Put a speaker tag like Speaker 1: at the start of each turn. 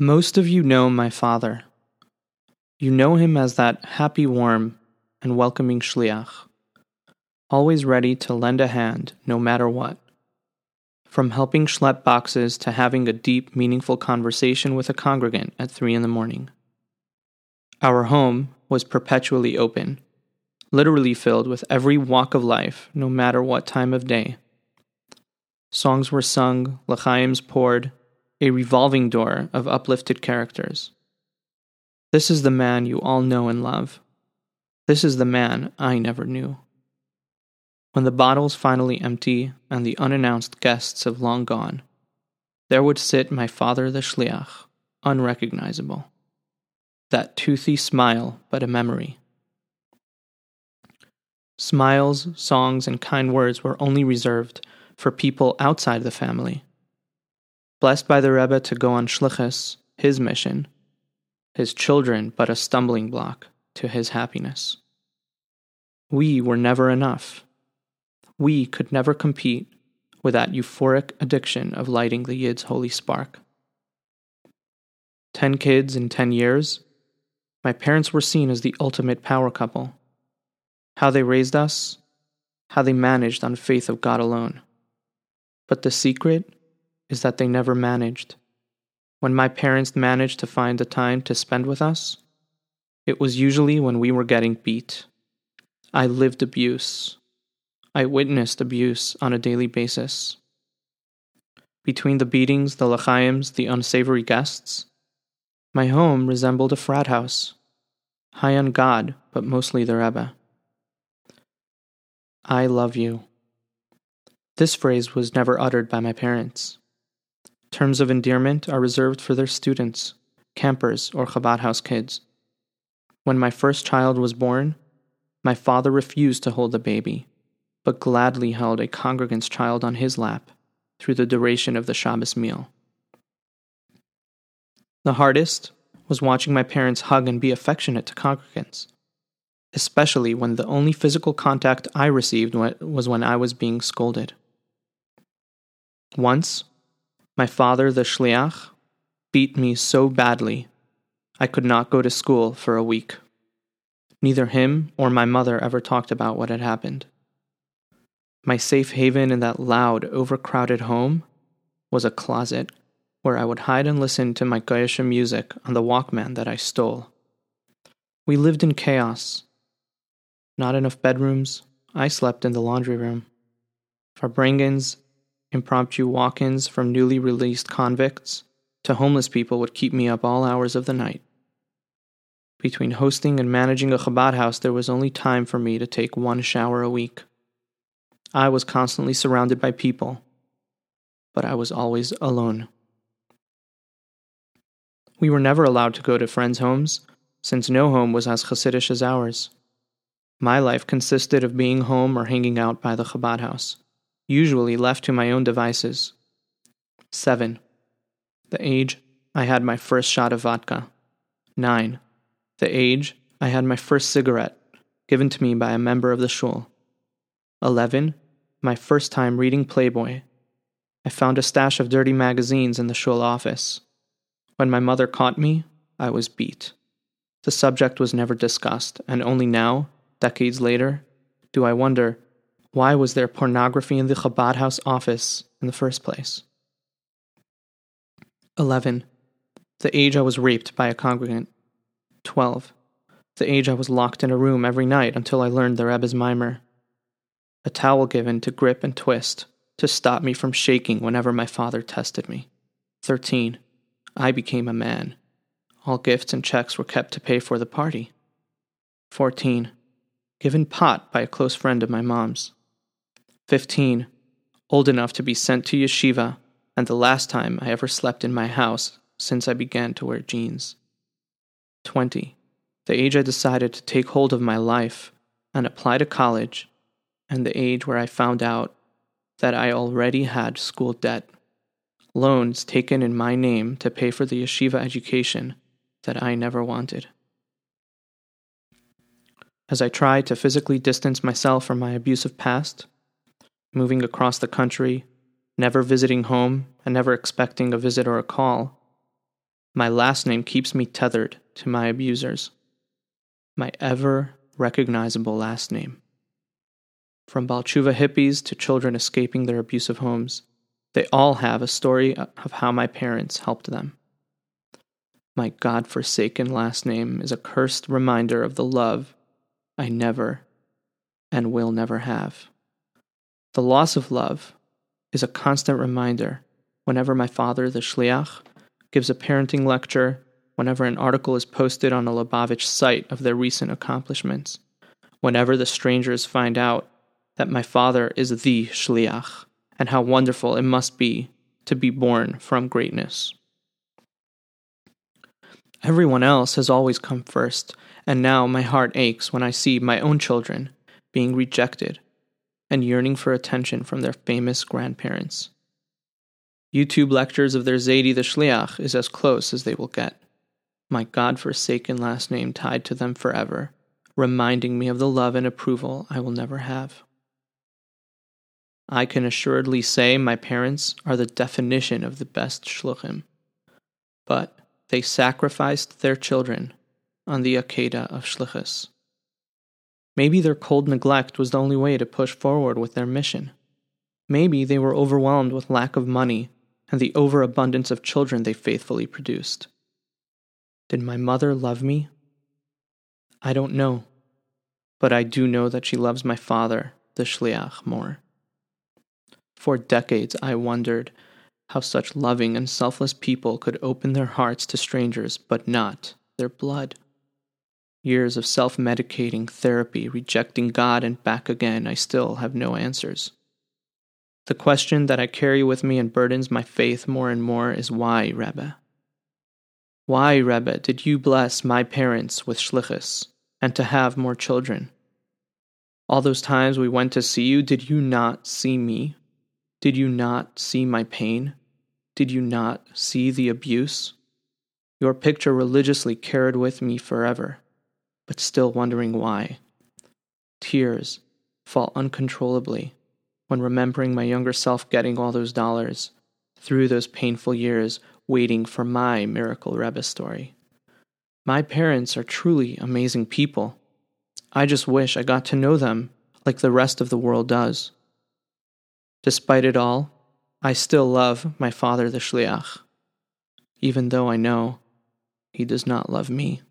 Speaker 1: Most of you know my father. You know him as that happy, warm, and welcoming shliach, always ready to lend a hand no matter what. From helping schlep boxes to having a deep, meaningful conversation with a congregant at three in the morning. Our home was perpetually open, literally filled with every walk of life, no matter what time of day. Songs were sung, l'chaims poured, a revolving door of uplifted characters. This is the man you all know and love. This is the man I never knew. When the bottles finally empty and the unannounced guests have long gone, there would sit my father the shliach, unrecognizable. That toothy smile, but a memory. Smiles, songs, and kind words were only reserved for people outside the family blessed by the Rebbe to go on shlichus, his mission, his children but a stumbling block to his happiness. We were never enough. We could never compete with that euphoric addiction of lighting the Yid's holy spark. Ten kids in ten years, my parents were seen as the ultimate power couple. How they raised us, how they managed on faith of God alone. But the secret is that they never managed. When my parents managed to find the time to spend with us, it was usually when we were getting beat. I lived abuse. I witnessed abuse on a daily basis. Between the beatings, the lachaims, the unsavory guests, my home resembled a frat house, high on God, but mostly the Rebbe. I love you. This phrase was never uttered by my parents. Terms of endearment are reserved for their students, campers, or Chabad house kids. When my first child was born, my father refused to hold the baby, but gladly held a congregant's child on his lap through the duration of the Shabbos meal. The hardest was watching my parents hug and be affectionate to congregants, especially when the only physical contact I received was when I was being scolded. Once, my father, the shliach, beat me so badly I could not go to school for a week. Neither him or my mother ever talked about what had happened. My safe haven in that loud, overcrowded home was a closet where I would hide and listen to my Goyish music on the Walkman that I stole. We lived in chaos. Not enough bedrooms. I slept in the laundry room. Farbrengens Impromptu walk ins from newly released convicts to homeless people would keep me up all hours of the night. Between hosting and managing a Chabad house, there was only time for me to take one shower a week. I was constantly surrounded by people, but I was always alone. We were never allowed to go to friends' homes, since no home was as Hasidish as ours. My life consisted of being home or hanging out by the Chabad house usually left to my own devices. 7. The age I had my first shot of vodka. 9. The age I had my first cigarette, given to me by a member of the shul. 11. My first time reading Playboy. I found a stash of dirty magazines in the shul office. When my mother caught me, I was beat. The subject was never discussed, and only now, decades later, do I wonder why was there pornography in the Chabad house office in the first place? 11. The age I was raped by a congregant. 12. The age I was locked in a room every night until I learned the Rebbe's maamar. A towel given to grip and twist to stop me from shaking whenever my father tested me. 13. I became a man. All gifts and checks were kept to pay for the party. 14. Given pot by a close friend of my mom's. 15, old enough to be sent to yeshiva, and the last time I ever slept in my house since I began to wear jeans. 20, the age I decided to take hold of my life and apply to college, and the age where I found out that I already had school debt, loans taken in my name to pay for the yeshiva education that I never wanted. As I tried to physically distance myself from my abusive past, moving across the country, never visiting home, and never expecting a visit or a call, My last name keeps me tethered to my abusers. My ever recognizable last name. From Baal Teshuva hippies to children escaping their abusive homes, they all have a story of how my parents helped them. My God forsaken last name is a cursed reminder of the love I never and will never have. The loss of love is a constant reminder whenever my father, the Shliach, gives a parenting lecture, whenever an article is posted on a Lubavitch site of their recent accomplishments, whenever the strangers find out that my father is the Shliach, and how wonderful it must be to be born from greatness. Everyone else has always come first, and now my heart aches when I see my own children being rejected and yearning for attention from their famous grandparents. YouTube lectures of their Zaidi the Shliach is as close as they will get. My God forsaken last name tied to them forever, reminding me of the love and approval I will never have. I can assuredly say my parents are the definition of the best shluchim. But they sacrificed their children on the Akedah of Shlichus. Maybe their cold neglect was the only way to push forward with their mission. Maybe they were overwhelmed with lack of money and the overabundance of children they faithfully produced. Did my mother love me? I don't know, but I do know that she loves my father, the Shliach, more. For decades I wondered how such loving and selfless people could open their hearts to strangers, but not their blood. Years of self medicating, therapy, rejecting God, and back again, I still have no answers. The question that I carry with me and burdens my faith more and more is why, Rebbe? Why, Rebbe, did you bless my parents with shlichus and to have more children? All those times we went to see you, did you not see me? Did you not see my pain? Did you not see the abuse? Your picture religiously carried with me forever, but still wondering why. Tears fall uncontrollably when remembering my younger self getting all those dollars through those painful years waiting for my miracle Rebbe story. My parents are truly amazing people. I just wish I got to know them like the rest of the world does. Despite it all, I still love my father, the Shliach, even though I know he does not love me.